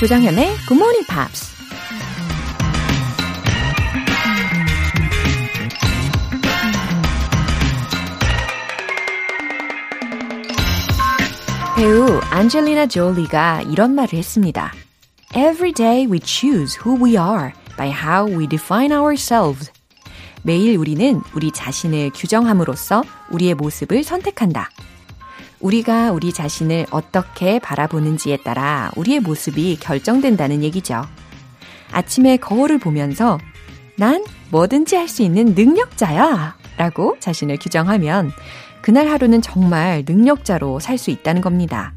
조장현의 Good Morning Pops. 배우 안젤리나 졸리가 이런 말을 했습니다. Every day we choose who we are by how we define ourselves. 매일 우리는 우리 자신을 규정함으로써 우리의 모습을 선택한다. 우리가 우리 자신을 어떻게 바라보는지에 따라 우리의 모습이 결정된다는 얘기죠. 아침에 거울을 보면서 난 뭐든지 할 수 있는 능력자야 라고 자신을 규정하면 그날 하루는 정말 능력자로 살 수 있다는 겁니다.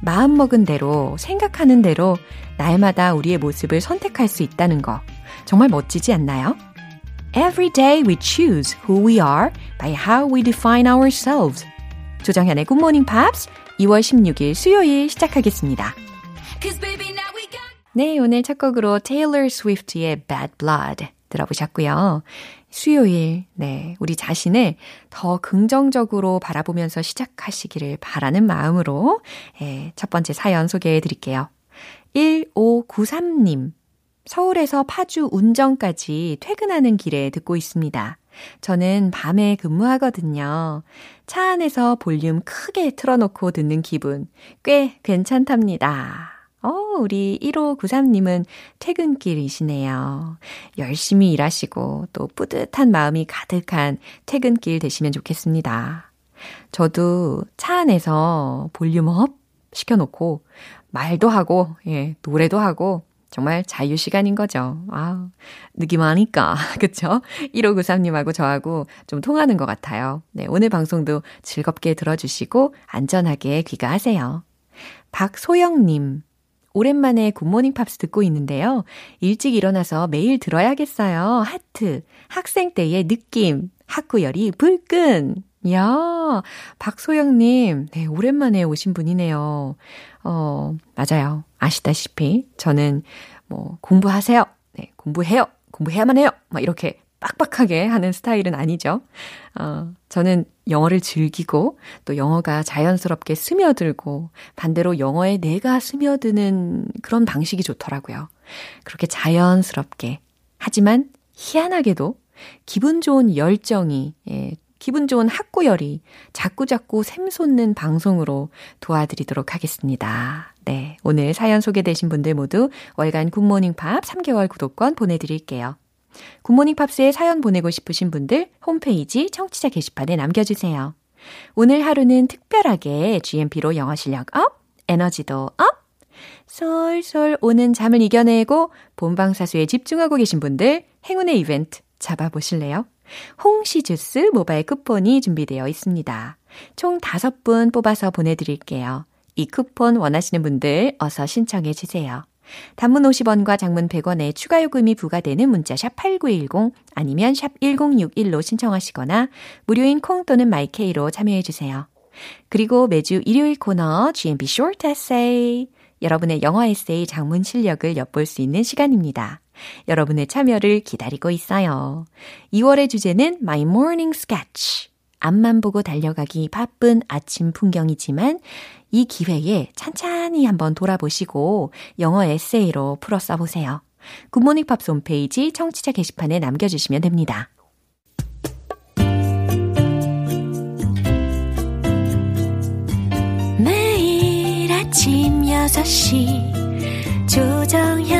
마음 먹은 대로, 생각하는 대로 날마다 우리의 모습을 선택할 수 있다는 거 정말 멋지지 않나요? Every day we choose who we are by how we define ourselves. 조정현의 Morning Pops 2월 16일 수요일 시작하겠습니다. 네, 오늘 첫 곡으로 Taylor Swift의 Bad Blood 들어보셨고요. 수요일, 네, 우리 자신을 더 긍정적으로 바라보면서 시작하시기를 바라는 마음으로 예, 첫 번째 사연 소개해 드릴게요. 1593님. 서울에서 파주 운정까지 퇴근하는 길에 듣고 있습니다. 저는 밤에 근무하거든요. 차 안에서 볼륨 크게 틀어놓고 듣는 기분 꽤 괜찮답니다. 어, 우리 1593님은 퇴근길이시네요. 열심히 일하시고 또 뿌듯한 마음이 가득한 퇴근길 되시면 좋겠습니다. 저도 차 안에서 볼륨 up 시켜놓고 말도 하고, 예, 노래도 하고, 정말 자유 시간인 거죠. 아, 느낌 아니까. 그쵸? 1593님하고 저하고 좀 통하는 것 같아요. 네, 오늘 방송도 즐겁게 들어주시고 안전하게 귀가하세요. 박소영님. 오랜만에 굿모닝 팝스 듣고 있는데요. 일찍 일어나서 매일 들어야겠어요. 하트. 학생 때의 느낌. 학구열이 불끈. 야, 박소영님. 네, 오랜만에 오신 분이네요. 어, 맞아요. 아시다시피 저는 뭐 공부하세요. 네, 공부해요. 공부해야만 해요. 막 이렇게 빡빡하게 하는 스타일은 아니죠. 어, 저는 영어를 즐기고 또 영어가 자연스럽게 스며들고 반대로 영어에 내가 스며드는 그런 방식이 좋더라고요. 그렇게 자연스럽게 하지만 희한하게도 기분 좋은 열정이 예, 기분 좋은 학구열이 자꾸자꾸 샘솟는 방송으로 도와드리도록 하겠습니다. 네. 오늘 사연 소개되신 분들 모두 월간 굿모닝 팝스 3개월 구독권 보내드릴게요. 굿모닝 팝스에 사연 보내고 싶으신 분들 홈페이지 청취자 게시판에 남겨주세요. 오늘 하루는 특별하게 GMP로 영어 실력 up, 에너지도 up, 솔솔 오는 잠을 이겨내고 본방사수에 집중하고 계신 분들 행운의 이벤트 잡아보실래요? 홍시 주스 모바일 쿠폰이 준비되어 있습니다. 총 5분 뽑아서 보내드릴게요. 이 쿠폰 원하시는 분들 어서 신청해 주세요. 단문 50원과 장문 100원의 추가 요금이 부과되는 문자 샵 8910 아니면 샵 1061로 신청하시거나 무료인 콩 또는 마이케이로 참여해 주세요. 그리고 매주 일요일 코너 GMP Short Essay 여러분의 영어 에세이 장문 실력을 엿볼 수 있는 시간입니다. 여러분의 참여를 기다리고 있어요. 2월의 주제는 My Morning Sketch. 앞만 보고 달려가기 바쁜 아침 풍경이지만 이 기회에 찬찬히 한번 돌아보시고 영어 에세이로 풀어 써보세요. 굿모닝 팝스 홈페이지 청취자 게시판에 남겨주시면 됩니다. 매일 아침 6시 조정현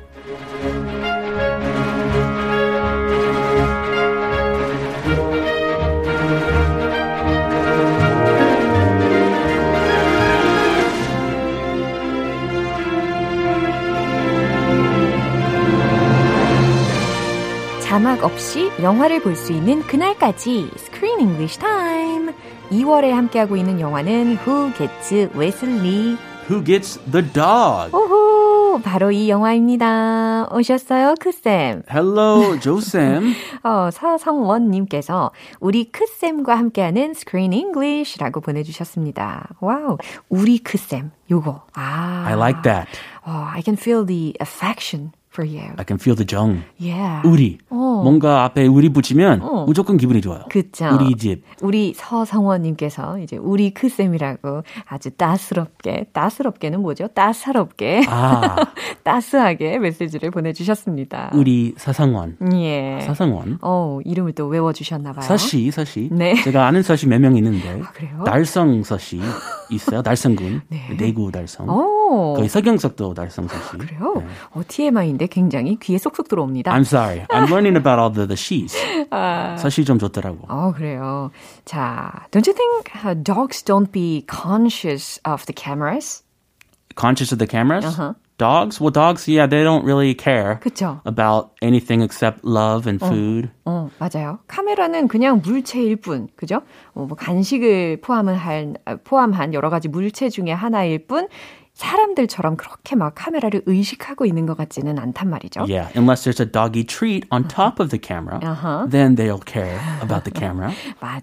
자막 없이 영화를 볼 수 있는 그날까지 Screen English Time. 2월에 함께하고 있는 영화는 Who Gets Wesley? Who Gets the Dog? 오호, 오, 바로 이 영화입니다. 오셨어요, 크쌤? Hello, 조쌤. 어, 서성원님께서 우리 크쌤과 함께하는 Screen English라고 보내주셨습니다. 와우, 우리 크쌤, 요거. 아. I like that. Oh, I can feel the affection for you. I can feel the 정. Yeah. 우리. 어. 뭔가 앞에 우리 붙이면 어. 무조건 기분이 좋아요. 그쵸. 우리 집. 우리 서성원님께서 이제 우리 크쌤이라고 아주 따스럽게, 따스럽게는 뭐죠? 따사롭게, 아, 따스하게 메시지를 보내주셨습니다. 우리 사상원. 예. 사상원. 어, 이름을 또 외워주셨나봐요. 서씨, 서씨. 네. 제가 아는 서씨 몇명 있는데. 아, 그래요? 달성 서씨 있어요. 달성군. 네. 대구 달성. 오. 거의 서경석도 달성 서씨. 그래요? 네. 어, TMI인데 굉장히 귀에 쏙쏙 들어옵니다. I'm sorry. I'm learning about all the, the she's. 아. 서씨 좀 좋더라고. 어, 그래요. 자, don't you think uh, dogs don't be conscious of the cameras? Conscious of the cameras? Uh-huh. Dogs? Well, dogs, yeah, they don't really care 그쵸? about anything except love and food. 어, 맞아요. 카메라는 그냥 물체일 뿐, 그죠? 어, 뭐 간식을 포함은 한, 아, 포함한 여러 가지 물체 중에 하나일 뿐, 사람들처럼 그렇게 막 카메라를 의식하고 있는 것 같지는 않단 말이죠. Yeah, unless there's a doggy treat on top of the camera, Uh-huh. then they'll care about the camera.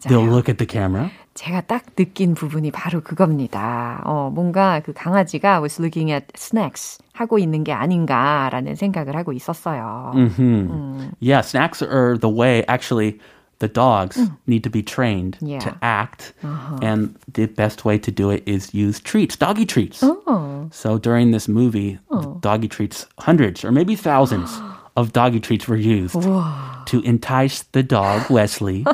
They'll 맞아요. look at the camera. 제가 딱 느낀 부분이 바로 그겁니다. 어, 뭔가 그 강아지가 was looking at snacks 하고 있는 게 아닌가라는 생각을 하고 있었어요. Hmm. Yeah, snacks are the way actually the dogs mm. need to be trained Yeah. to act. Uh-huh. And the best way to do it is use treats, doggy treats. 어, So during this movie, oh. doggy treats, hundreds or maybe thousands of doggy treats were used to entice the dog, Wesley,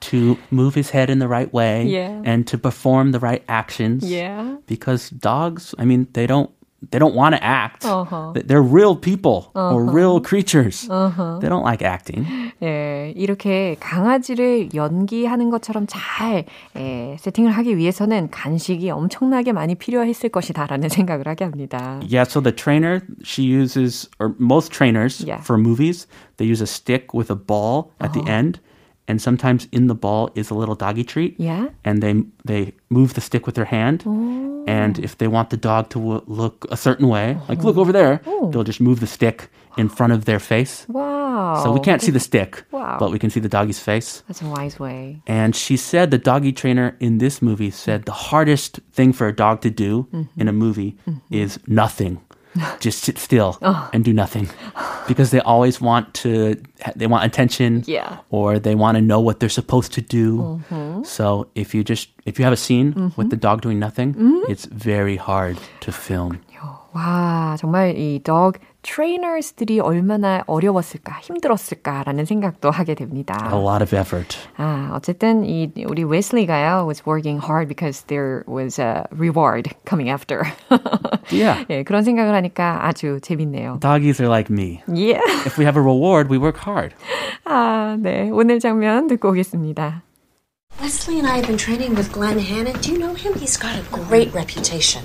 to move his head in the right way Yeah. and to perform the right actions. Yeah. Because dogs, I mean, they don't they don't want to act. Uh-huh. They're real people or real creatures. They don't like acting. 예, 이렇게 강아지를 연기하는 것처럼 잘 예, 세팅을 하기 위해서는 간식이 엄청나게 많이 필요했을 것이다라는 생각을 하게 합니다. Yeah, so the trainer she uses, or most trainers Yeah. for movies, they use a stick with a ball at the end, and sometimes in the ball is a little doggy treat. Yeah. And they they move the stick with their hand, oh. and if they want the dog to w- look a certain way, like look oh. over there, oh. they'll just move the stick in front of their face. 와우. So we can't see the stick, Wow. but we can see the doggy's face. That's a wise way. And she said the doggy trainer in this movie said the hardest thing for a dog to do mm-hmm. in a movie mm-hmm. is nothing. Just sit still and do nothing. Because they always want to they want attention Yeah. or they want to know what they're supposed to do. So if you just if you have a scene with the dog doing nothing, it's very hard to film. 와, 정말 이 dog trainers들이 얼마나 어려웠을까, 힘들었을까라는 생각도 하게 됩니다. A lot of effort. 아, 어쨌든 이 우리 웨슬리가요 was working hard because there was a reward coming after. Yeah. 예, 그런 생각을 하니까 아주 재밌네요. Doggies are like me. 예. If we have a reward, we work hard. 아, 네. 오늘 장면 듣고 오겠습니다. Wesley and I have been training with Glenn Hannon. Do you know him? He's got a great reputation.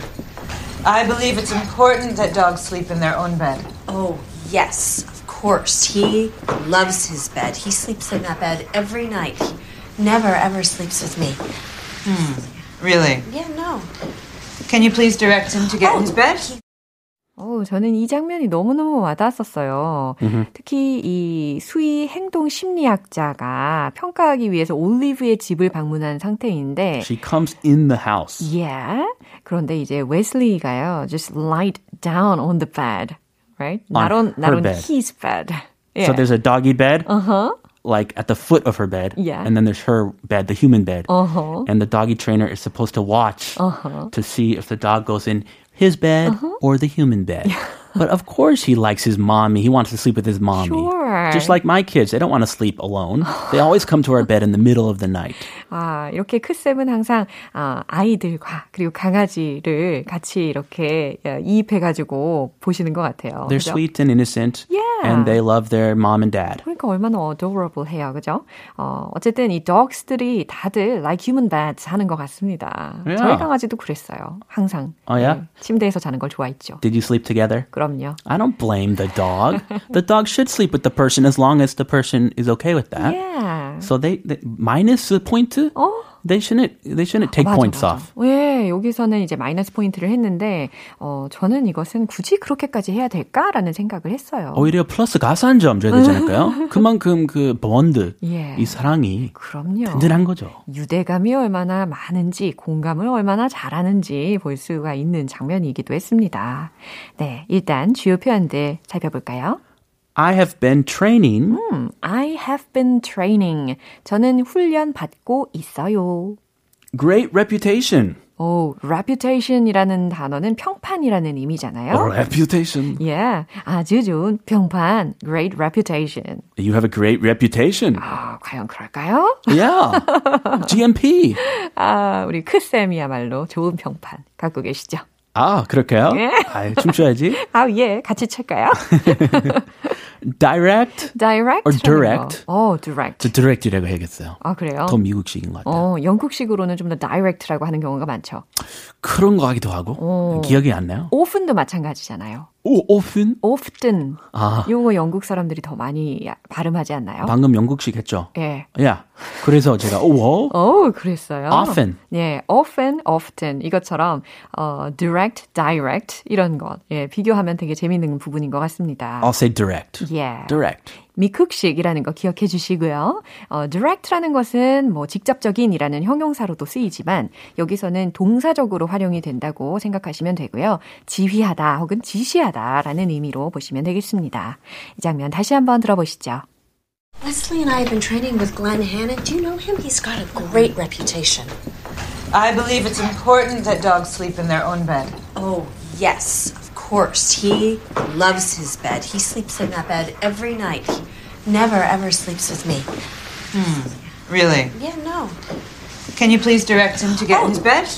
I believe it's important that dogs sleep in their own bed. Oh, yes, of course. He loves his bed. He sleeps in that bed every night. He never, ever sleeps with me. Hmm. Really? Yeah, no. Can you please direct him to get in his bed? 어, 저는 이 장면이 너무너무 와닿았었어요. 특히 이 수의 행동 심리학자가 평가하기 위해서 올리브의 집을 방문한 상태인데 She comes in the house. Yeah. 그런데 이제 웨슬리가요, just lied down on the bed, right? Not On on, not on bed. his bed. So there's a doggy bed, like at the foot of her bed, Yeah. and then there's her bed, the human bed, Uh-huh. and the doggy trainer is supposed to watch to see if the dog goes in his bed Uh-huh. or the human bed. But of course, he likes his mommy. He wants to sleep with his mommy. Sure. Just like my kids, they don't want to sleep alone. They always come to our bed in the middle of the night. 아, 이렇게 크쌤은 항상 아, 아이들과 그리고 강아지를 같이 이렇게 어, 이입해가지고 보시는 것 같아요. They're 그죠? sweet and innocent, Yeah. and they love their mom and dad. 그러니까 얼마나 adorable 해요, 그죠? 어, 어쨌든 이 dogs들이 다들 like human beds 하는 것 같습니다. Yeah. 저희 강아지도 그랬어요. 항상. Oh, yeah? 네, 침대에서 자는 걸 좋아했죠. Did you sleep together? 그럼요. I don't blame the dog. the dog should sleep with the person as long as the person is okay with that. Yeah. So they, they minus the point. 어? They shouldn't they shouldn't take 맞아, points 맞아. off. 예, 여기서는 이제 마이너스 포인트를 했는데, 어, 저는 이것은 굳이 그렇게까지 해야 될까라는 생각을 했어요. 오히려 플러스 가산 점 줘야 되지 않을까요? 그만큼 그 본드, 예. 이 사랑이 그럼요. 든든한 거죠. 유대감이 얼마나 많은지, 공감을 얼마나 잘하는지 볼 수가 있는 장면이기도 했습니다. 네, 일단 주요 표현들 살펴볼까요? I have been training. 음, I have been training. 저는 훈련 받고 있어요. Great reputation. 오, reputation이라는 단어는 평판이라는 의미잖아요. Reputation. 예, 아주 좋은 평판, great reputation. You have a great reputation. 아, 과연 그럴까요? Yeah. GMP. 아, 우리 크쌤이야말로 좋은 평판 갖고 계시죠? 아, 그렇게요? 예. 아, 춤춰야지. 아, 예, 같이 칠까요? Direct. direct? Or direct. 어, direct. 저 direct이라고 해야겠어요. 아, 그래요? 더 미국식인 것 같아요. 어, 영국식으로는 좀 더 direct라고 하는 경우가 많죠. 그런 거 하기도 하고. 기억이 안 나요? often도 마찬가지잖아요. 오, often? often. 아. 요거 영국 사람들이 더 많이 발음하지 않나요? 방금 영국식 했죠? 예. 야. 그래서 제가, 오, 어, 그랬어요. Often. 예, often, often 이것처럼 어, direct, direct 이런 것 예, 비교하면 되게 재밌는 부분인 것 같습니다. I'll say direct. 예. Direct. 미쿡식이라는 거 기억해 주시고요. 어, direct라는 것은 뭐 직접적인이라는 형용사로도 쓰이지만 여기서는 동사적으로 활용이 된다고 생각하시면 되고요. 지휘하다 혹은 지시하다라는 의미로 보시면 되겠습니다. 이 장면 다시 한번 들어보시죠. Wesley and I have been training with Glenn Hannon. Do you know him? He's got a great reputation. I believe it's important that dogs sleep in their own bed. Oh, yes, of course. He loves his bed. He sleeps in that bed every night. He never, ever sleeps with me. Really? Yeah, no. Can you please direct him to get in his bed?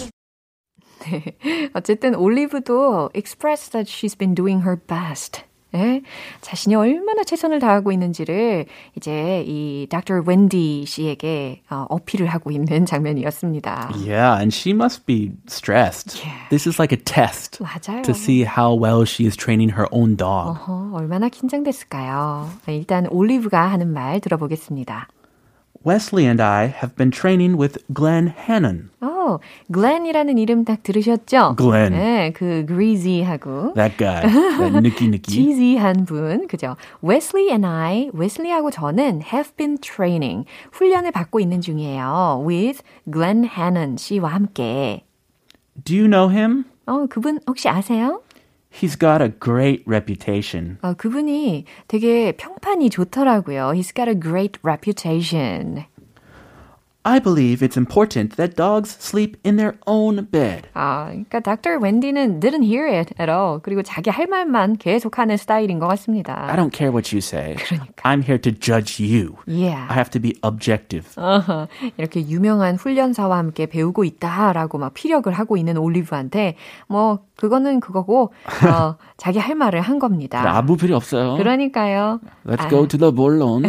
어쨌든 올리브도 express that she's been doing her best. 예? 자신이 얼마나 최선을 다하고 있는지를 이제 이 Dr. 웬디 씨에게 어, 어필을 하고 있는 장면이었습니다. Yeah, and she must be stressed. Yeah. This is like a test 맞아요. to see how well she is training her own dog. 어허, 얼마나 긴장됐을까요? 네, 일단 올리브가 하는 말 들어보겠습니다. Wesley and I have been training with Glenn Hannon. 어, 글렌이라는 이름 딱 들으셨죠? Glenn. 네, 그 greasy하고 That guy, that Nicky Nicky. cheesy한 분, 그죠? Wesley and I, 웨슬리하고 저는 have been training, 훈련을 받고 있는 중이에요. with Glenn Hannon 씨와 함께. Do you know him? 어, 그분 혹시 아세요? He's got a great reputation. 어, 그분이 되게 평판이 좋더라고요. He's got a great reputation. I believe it's important that dogs sleep in their own bed. 아, 그러니까 Dr. 웬디는 didn't hear it at all. 그리고 자기 할 말만 계속하는 스타일인 것 같습니다. I don't care what you say. 그러니까. I'm here to judge you. Yeah. I have to be objective. 어허, 이렇게 유명한 훈련사와 함께 배우고 있다라고 막 피력을 하고 있는 올리브한테 뭐 그거는 그거고 어, 자기 할 말을 한 겁니다. 아무 필요 없어요. 그러니까요. Let's 아, go to the 본론.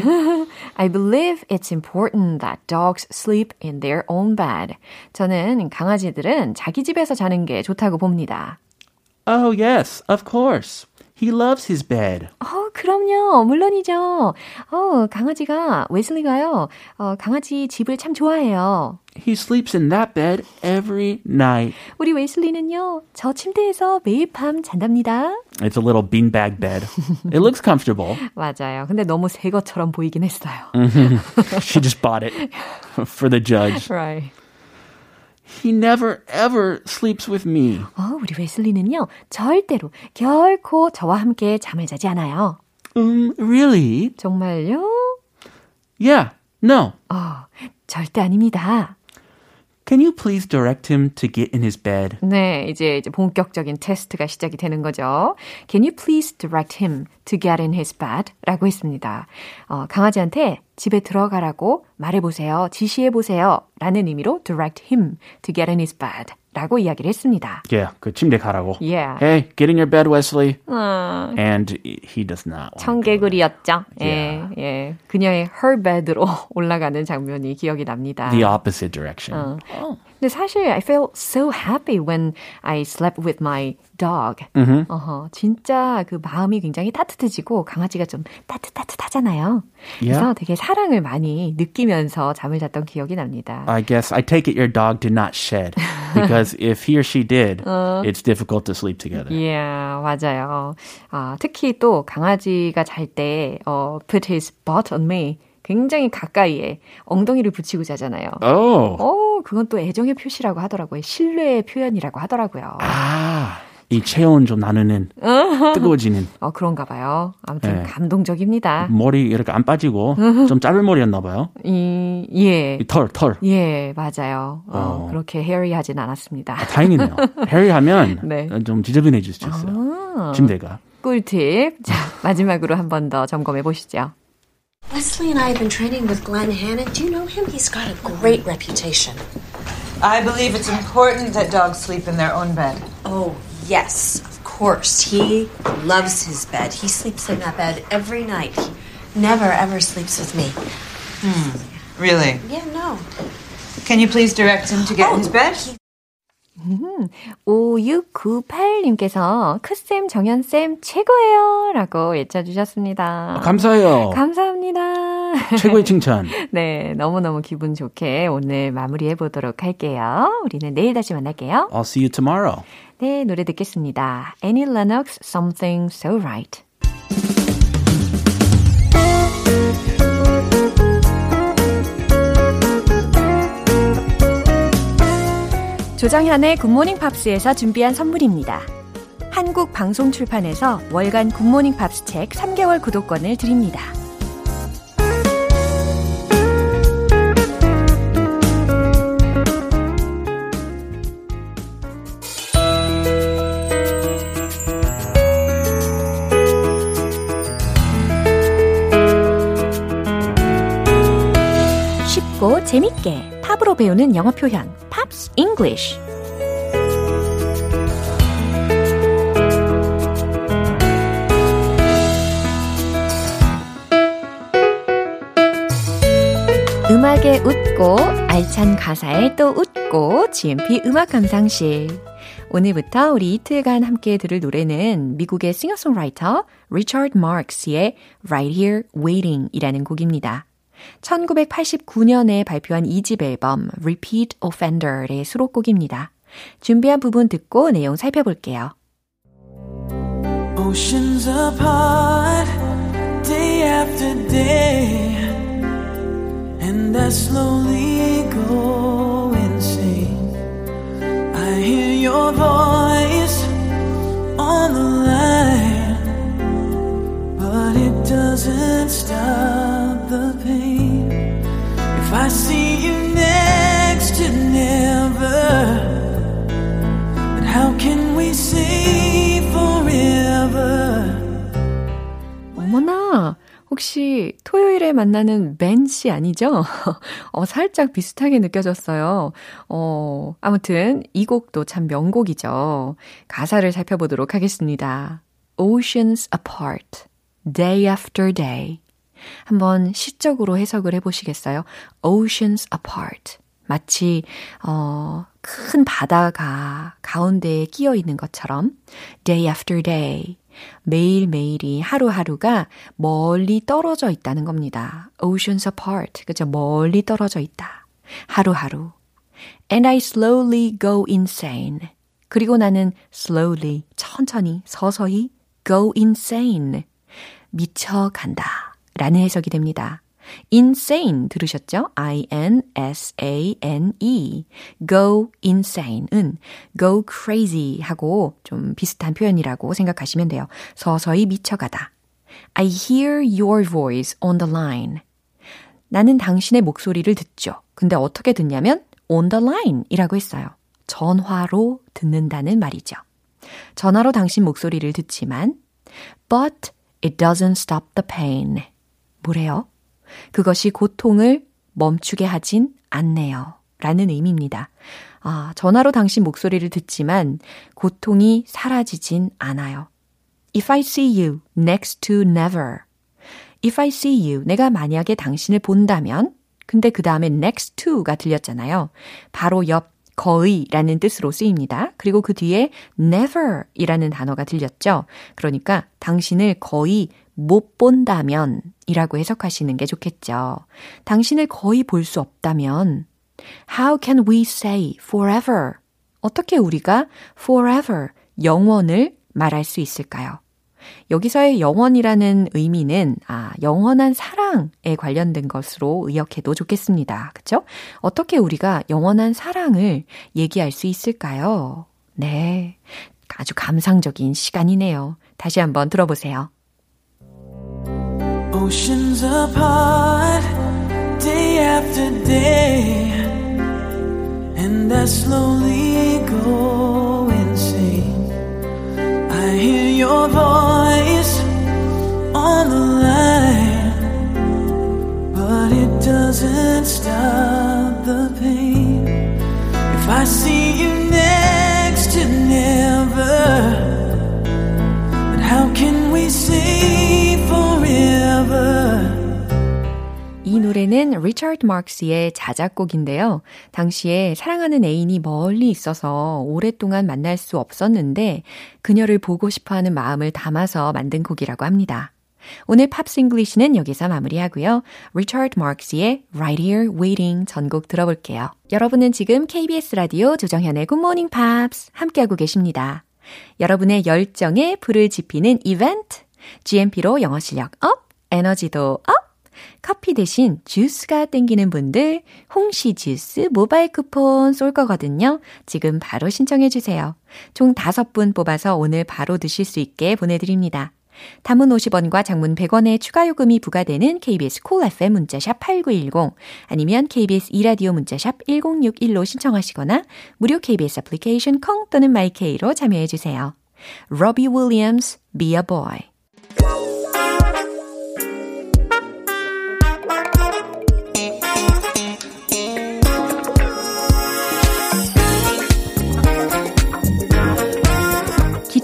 I believe it's important that dogs sleep in their own bed. 저는 강아지들은 자기 집에서 자는 게 좋다고 봅니다. oh, yes, of course. He loves his bed. 어, 그럼요. 물론이죠. 어, 강아지가, 웨슬리가요, 어, 강아지 집을 참 좋아해요. He sleeps in that bed every night. 우리 웨슬리는요, 저 침대에서 매일 밤 잔답니다. It's a little beanbag bed. It looks comfortable. 맞아요. 근데 너무 새 것처럼 보이긴 했어요. she just bought it for the judge. Right. He never ever sleeps with me. 어, 우리 웨슬리는요, 절대로, 결코 저와 함께 잠을 자지 않아요. Um, really? 정말요? Yeah, no. 어, 절대 아닙니다. Can you please direct him to get in his bed? 네, 이제, 이제 본격적인 테스트가 시작이 되는 거죠. Can you please direct him to get in his bed? 라고 했습니다. 어, 강아지한테 집에 들어가라고 말해보세요. 지시해보세요. 라는 의미로 direct him to get in his bed 라고 이야기를 했습니다. Yeah, 그 침대 가라고. Yeah. Hey, get in your bed, Wesley. 어, And he does not. 청개구리였죠. 예, Yeah. 예. 그녀의 her bed로 올라가는 장면이 기억이 납니다. The opposite direction. 어. 근데 사실 I felt so happy when I slept with my dog. 어허, 진짜 그 마음이 굉장히 따뜻해지고 강아지가 좀 따뜻따뜻하잖아요. 그래서 Yeah. 되게 사랑을 많이 느끼면서 잠을 잤던 기억이 납니다. I guess I take it your dog did not shed because if he or she did, it's difficult to sleep together. 예, 맞아요. 아, 특히 또 강아지가 잘 때, 어, put his butt on me. 굉장히 가까이에 엉덩이를 붙이고 자잖아요. Oh. 어, 그건 또 애정의 표시라고 하더라고요. 신뢰의 표현이라고 하더라고요. 아, 이 체온 좀 나누는 뜨거워지는 어, 그런가 봐요. 아무튼 네. 감동적입니다. 머리 이렇게 안 빠지고 좀 짧은 머리였나 봐요. 이, 예. 이 털, 털. 예, 맞아요. 어, 어. 그렇게 헤어리하진 않았습니다. 다행이네요. 해리하면 네. 좀 지저분해질 수 있어요. 침대가. 꿀팁. 자, 마지막으로 한 번 더 점검해 보시죠. Wesley and I have been training with Glenn Hannon. Do you know him? He's got a great reputation. I believe it's important that dogs sleep in their own bed. Oh, yes, of course. He loves his bed. He sleeps in that bed every night. He never, ever sleeps with me. Really? Yeah, no. Can you please direct him to get in his bed? 5698님께서 크쌤, 정연쌤 최고예요! 라고 외쳐주셨습니다. 감사해요. 감사합니다. 최고의 칭찬. 네, 너무너무 기분 좋게 오늘 마무리해 보도록 할게요. 우리는 내일 다시 만날게요. I'll see you tomorrow. 네, 노래 듣겠습니다. Annie Lennox, Something So Right. 조정현의 굿모닝 팝스에서 준비한 선물입니다. 한국 방송 출판에서 월간 굿모닝 팝스 책 3개월 구독권을 드립니다. 재밌게 팝으로 배우는 영어 표현 Pops English 음악에 웃고 알찬 가사에 또 웃고 GMP 음악 감상실 오늘부터 우리 이틀간 함께 들을 노래는 미국의 싱어송라이터 리처드 마크스의 Right Here Waiting 이라는 곡입니다. 1989년에 발표한 2집 앨범 Repeat Offender의 수록곡입니다. 준비한 부분 듣고 내용 살펴볼게요. Oceans apart, day after day, and I slowly go insane. I hear your voice 만나는 벤 씨 아니죠? 어, 살짝 비슷하게 느껴졌어요. 어, 아무튼 이 곡도 참 명곡이죠. 가사를 살펴보도록 하겠습니다. Oceans apart, day after day. 한번 시적으로 해석을 해보시겠어요? Oceans apart. 마치, 어, 큰 바다가 가운데에 끼어 있는 것처럼 day after day. 매일매일이 하루하루가 멀리 떨어져 있다는 겁니다. Oceans apart. 그죠? 멀리 떨어져 있다. 하루하루. And I slowly go insane. 그리고 나는 slowly, 천천히, 서서히 go insane. 미쳐간다. 라는 해석이 됩니다. Insane 들으셨죠? I-N-S-A-N-E. go insane은 go crazy 하고 좀 비슷한 표현이라고 생각하시면 돼요. 서서히 미쳐가다. I hear your voice on the line. 나는 당신의 목소리를 듣죠. 근데 어떻게 듣냐면 on the line 이라고 했어요. 전화로 듣는다는 말이죠. 전화로 당신 목소리를 듣지만 but it doesn't stop the pain. 뭐래요? 그것이 고통을 멈추게 하진 않네요. 라는 의미입니다. 아, 전화로 당신 목소리를 듣지만 고통이 사라지진 않아요. If I see you next to never. If I see you, 내가 만약에 당신을 본다면, 근데 그 다음에 next to가 들렸잖아요. 바로 옆, 거의라는 뜻으로 쓰입니다. 그리고 그 뒤에 never 이라는 단어가 들렸죠. 그러니까 당신을 거의 못 본다면 이라고 해석하시는 게 좋겠죠. 당신을 거의 볼 수 없다면 How can we say forever? 어떻게 우리가 forever, 영원을 말할 수 있을까요? 여기서의 영원이라는 의미는 아, 영원한 사랑에 관련된 것으로 의역해도 좋겠습니다. 그쵸? 어떻게 우리가 영원한 사랑을 얘기할 수 있을까요? 네. 아주 감상적인 시간이네요. 다시 한번 들어보세요. Oceans apart, day after day, and I slowly go insane. I hear your voice on the line, but it doesn't stop the pain. If I see you 노래는 리처드 마크스의 자작곡인데요. 당시에 사랑하는 애인이 멀리 있어서 오랫동안 만날 수 없었는데 그녀를 보고 싶어 하는 마음을 담아서 만든 곡이라고 합니다. 오늘 Pops English는 여기서 마무리하고요. 리처드 마크스의 Right Here Waiting 전곡 들어볼게요. 여러분은 지금 KBS 라디오 조정현의 Good Morning Pops 함께하고 계십니다. 여러분의 열정에 불을 지피는 이벤트 GMP로 영어 실력 up, 에너지도 up! 커피 대신 주스가 땡기는 분들 홍시 주스 모바일 쿠폰 쏠 거거든요. 지금 바로 신청해 주세요. 총 5분 뽑아서 오늘 바로 드실 수 있게 보내드립니다. 단문 50원과 장문 100원의 추가 요금이 부과되는 KBS 콜 cool FM 문자샵 8910 아니면 KBS 이라디오 문자샵 1061로 신청하시거나 무료 KBS 애플리케이션 콩 또는 마이케이로 참여해 주세요. 로비 윌리엄스 Be a Boy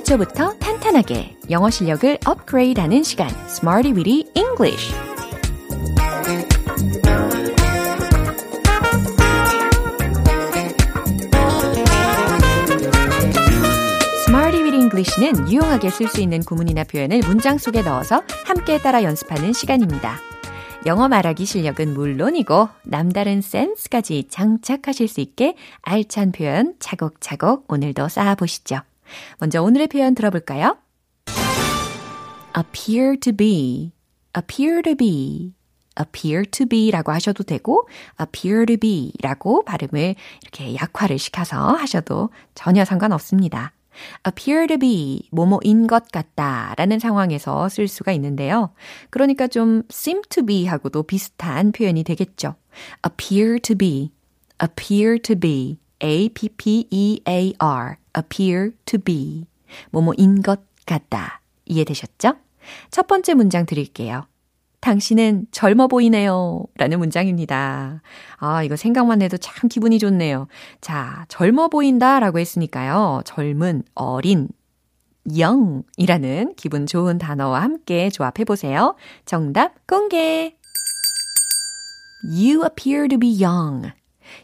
기초부터 탄탄하게 영어 실력을 업그레이드하는 시간 Smarty Weedy English English는 유용하게 쓸 수 있는 구문이나 표현을 문장 속에 넣어서 함께 따라 연습하는 시간입니다. 영어 말하기 실력은 물론이고 남다른 센스까지 장착하실 수 있게 알찬 표현 차곡차곡 오늘도 쌓아보시죠. 먼저 오늘의 표현 들어볼까요? appear to be, appear to be, appear to be 라고 하셔도 되고, appear to be 라고 발음을 이렇게 약화를 시켜서 하셔도 전혀 상관없습니다. appear to be, 뭐뭐인 것 같다 라는 상황에서 쓸 수가 있는데요. 그러니까 좀 seem to be 하고도 비슷한 표현이 되겠죠. appear to be, appear to be, A-P-P-E-A-R, appear to be. 뭐뭐인 것 같다. 이해되셨죠? 첫 번째 문장 드릴게요. 당신은 젊어 보이네요. 라는 문장입니다. 아, 이거 생각만 해도 참 기분이 좋네요. 자, 젊어 보인다 라고 했으니까요. 젊은, 어린, young 이라는 기분 좋은 단어와 함께 조합해 보세요. 정답 공개! You appear to be young.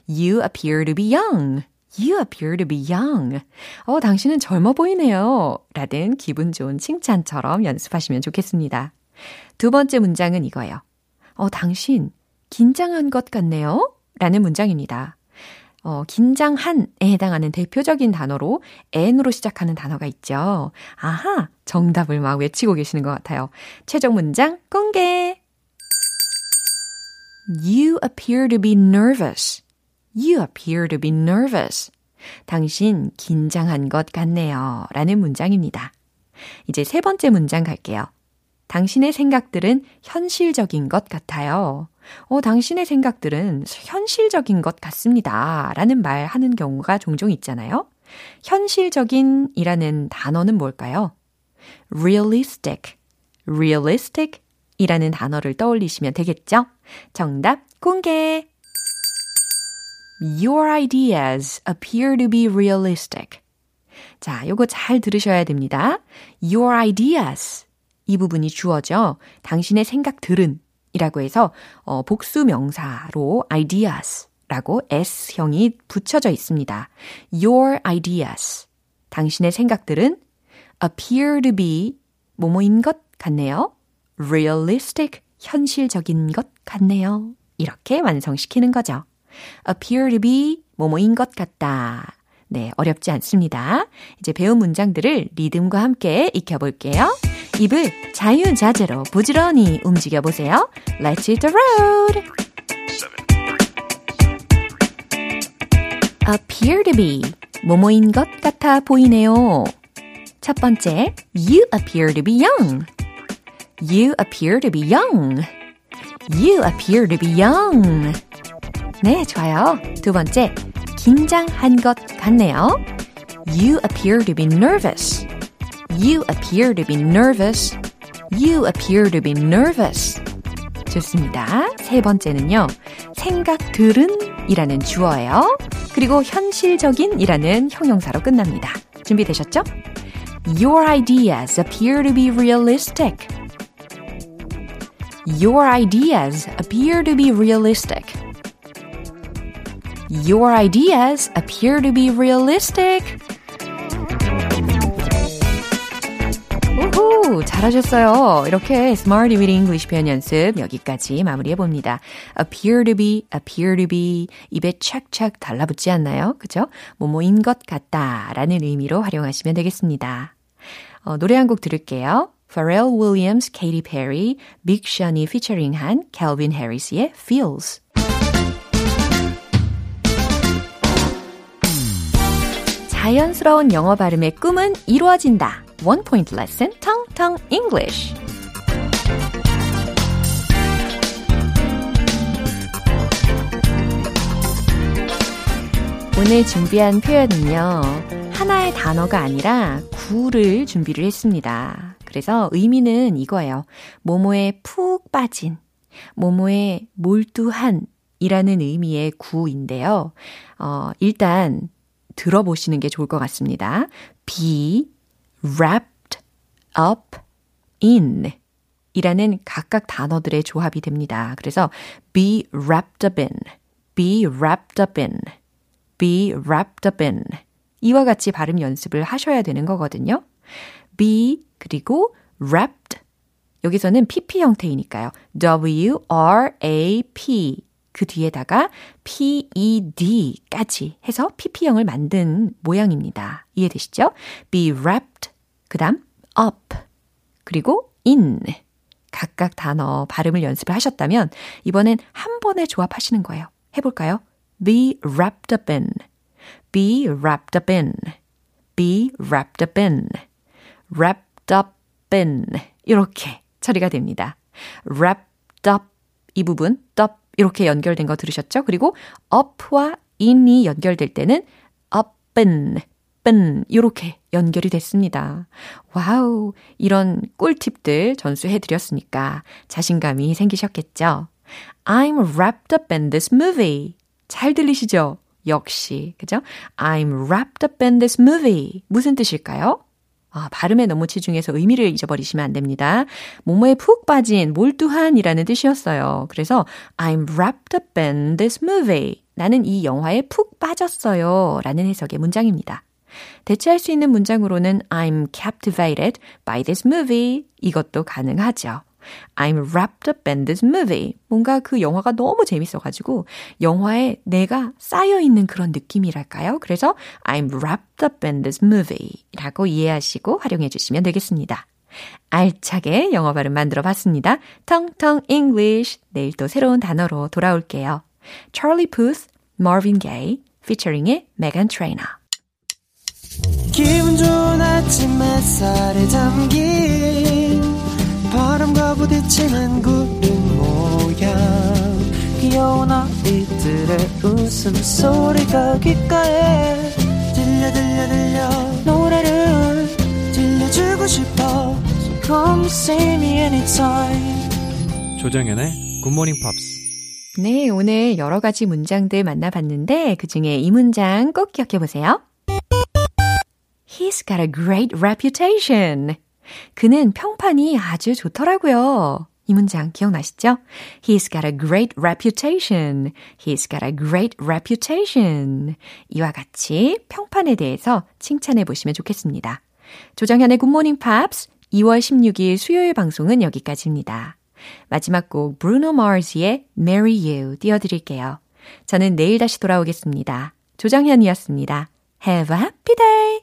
You appear to be young. You appear to be young. 어, 당신은 젊어 보이네요. 라든 기분 좋은 칭찬처럼 연습하시면 좋겠습니다. 두 번째 문장은 이거예요. 어, 당신 긴장한 것 같네요. 라는 문장입니다. 어, 긴장한에 해당하는 대표적인 단어로 n으로 시작하는 단어가 있죠. 아하, 정답을 막 외치고 계시는 것 같아요. 최종 문장 공개! You appear to be nervous. You appear to be nervous. 당신 긴장한 것 같네요. 라는 문장입니다. 이제 세 번째 문장 갈게요. 당신의 생각들은 현실적인 것 같아요. 어, 당신의 생각들은 현실적인 것 같습니다. 라는 말 하는 경우가 종종 있잖아요. 현실적인 이라는 단어는 뭘까요? realistic, realistic 이라는 단어를 떠올리시면 되겠죠? 정답 공개! Your ideas appear to be realistic. 자, 요거 잘 들으셔야 됩니다. Your ideas. 이 부분이 주어져 당신의 생각들은 이라고 해서 어, 복수 명사로 ideas 라고 S형이 붙여져 있습니다. Your ideas. 당신의 생각들은 appear to be 뭐뭐인 것 같네요. realistic. 현실적인 것 같네요. 이렇게 완성시키는 거죠. Appear to be 뭐뭐인 것 같다. 네, 어렵지 않습니다. 이제 배운 문장들을 리듬과 함께 익혀볼게요. 입을 자유자재로 부지런히 움직여보세요. Let's hit the road! appear to be 뭐뭐인 것 같아 보이네요. 첫 번째, you appear to be young. You appear to be young. You appear to be young. 네, 좋아요. 두 번째, 긴장한 것 같네요. You appear to be nervous. You appear to be nervous. You appear to be nervous. 좋습니다. 세 번째는요. 생각들은 이라는 주어예요. 그리고 현실적인 이라는 형용사로 끝납니다. 준비되셨죠? Your ideas appear to be realistic. Your ideas appear to be realistic. Your ideas appear to be realistic. 우후, 잘하셨어요. 이렇게 Smarty with English 표현 연습 여기까지 마무리해 봅니다. appear to be, appear to be 입에 착착 달라붙지 않나요? 그죠? 뭐뭐인 것 같다 라는 의미로 활용하시면 되겠습니다. 어, 노래 한 곡 들을게요. Pharrell Williams, Katy Perry, Big Sean이 피처링한 Calvin Harris의 Feels. 자연스러운 영어 발음의 꿈은 이루어진다. One Point Lesson, Tong Tong English. 오늘 준비한 표현은요. 하나의 단어가 아니라 구를 준비를 했습니다. 그래서 의미는 이거예요. 모모에 푹 빠진, 모모에 몰두한 이라는 의미의 구인데요. 어, 일단 들어보시는 게 좋을 것 같습니다. be wrapped up in 이라는 각각 단어들의 조합이 됩니다. 그래서 be wrapped up in, be wrapped up in, be wrapped up in 이와 같이 발음 연습을 하셔야 되는 거거든요. be 그리고 wrapped 여기서는 pp 형태이니까요. w r a p 그 뒤에다가 PED까지 해서 PP형을 만든 모양입니다. 이해되시죠? be wrapped, 그 다음 up, 그리고 in. 각각 단어 발음을 연습을 하셨다면 이번엔 한 번에 조합하시는 거예요. 해볼까요? be wrapped up in, be wrapped up in, be wrapped up in, wrapped up in 이렇게 처리가 됩니다. wrapped up 이 부분, up 이렇게 연결된 거 들으셨죠? 그리고 up와 in이 연결될 때는 up은, 은 이렇게 연결이 됐습니다. Wow, 이런 꿀팁들 전수해 드렸으니까 자신감이 생기셨겠죠? I'm wrapped up in this movie. 잘 들리시죠? 역시, 그죠? I'm wrapped up in this movie. 무슨 뜻일까요? 아, 발음에 너무 치중해서 의미를 잊어버리시면 안 됩니다. 모모에 푹 빠진, 몰두한이라는 뜻이었어요. 그래서 I'm wrapped up in this movie. 나는 이 영화에 푹 빠졌어요. 라는 해석의 문장입니다. 대체할 수 있는 문장으로는 I'm captivated by this movie. 이것도 가능하죠. I'm wrapped up in this movie. 뭔가 그 영화가 너무 재밌어가지고 영화에 내가 쌓여있는 그런 느낌이랄까요? 그래서 I'm wrapped up in this movie 라고 이해하시고 활용해 주시면 되겠습니다. 알차게 영어 발음 만들어 봤습니다. 텅텅 English. 내일 또 새로운 단어로 돌아올게요. Charlie Puth, Marvin Gaye, featuring의 Megan Trainor. 기분 좋은 아침 햇살에 담긴 부딪히는 구름 모양. 귀여운 아이들의 웃음소리가 귓가에 들려 들려 들려. 노래를 들려주고 싶어. So come see me anytime. 조정현의 Good Morning Pops 네, 오늘 여러 가지 문장들 만나봤는데 그 중에 이 문장 꼭 기억해 보세요. He's got a great reputation. 그는 평판이 아주 좋더라고요. 이 문장 기억나시죠? He's got a great reputation. He's got a great reputation. 이와 같이 평판에 대해서 칭찬해 보시면 좋겠습니다. 조정현의 Good Morning Pops 2월 16일 수요일 방송은 여기까지입니다. 마지막 곡 브루노 마르스의 Marry You 띄워드릴게요. 저는 내일 다시 돌아오겠습니다. 조정현이었습니다. Have a happy day!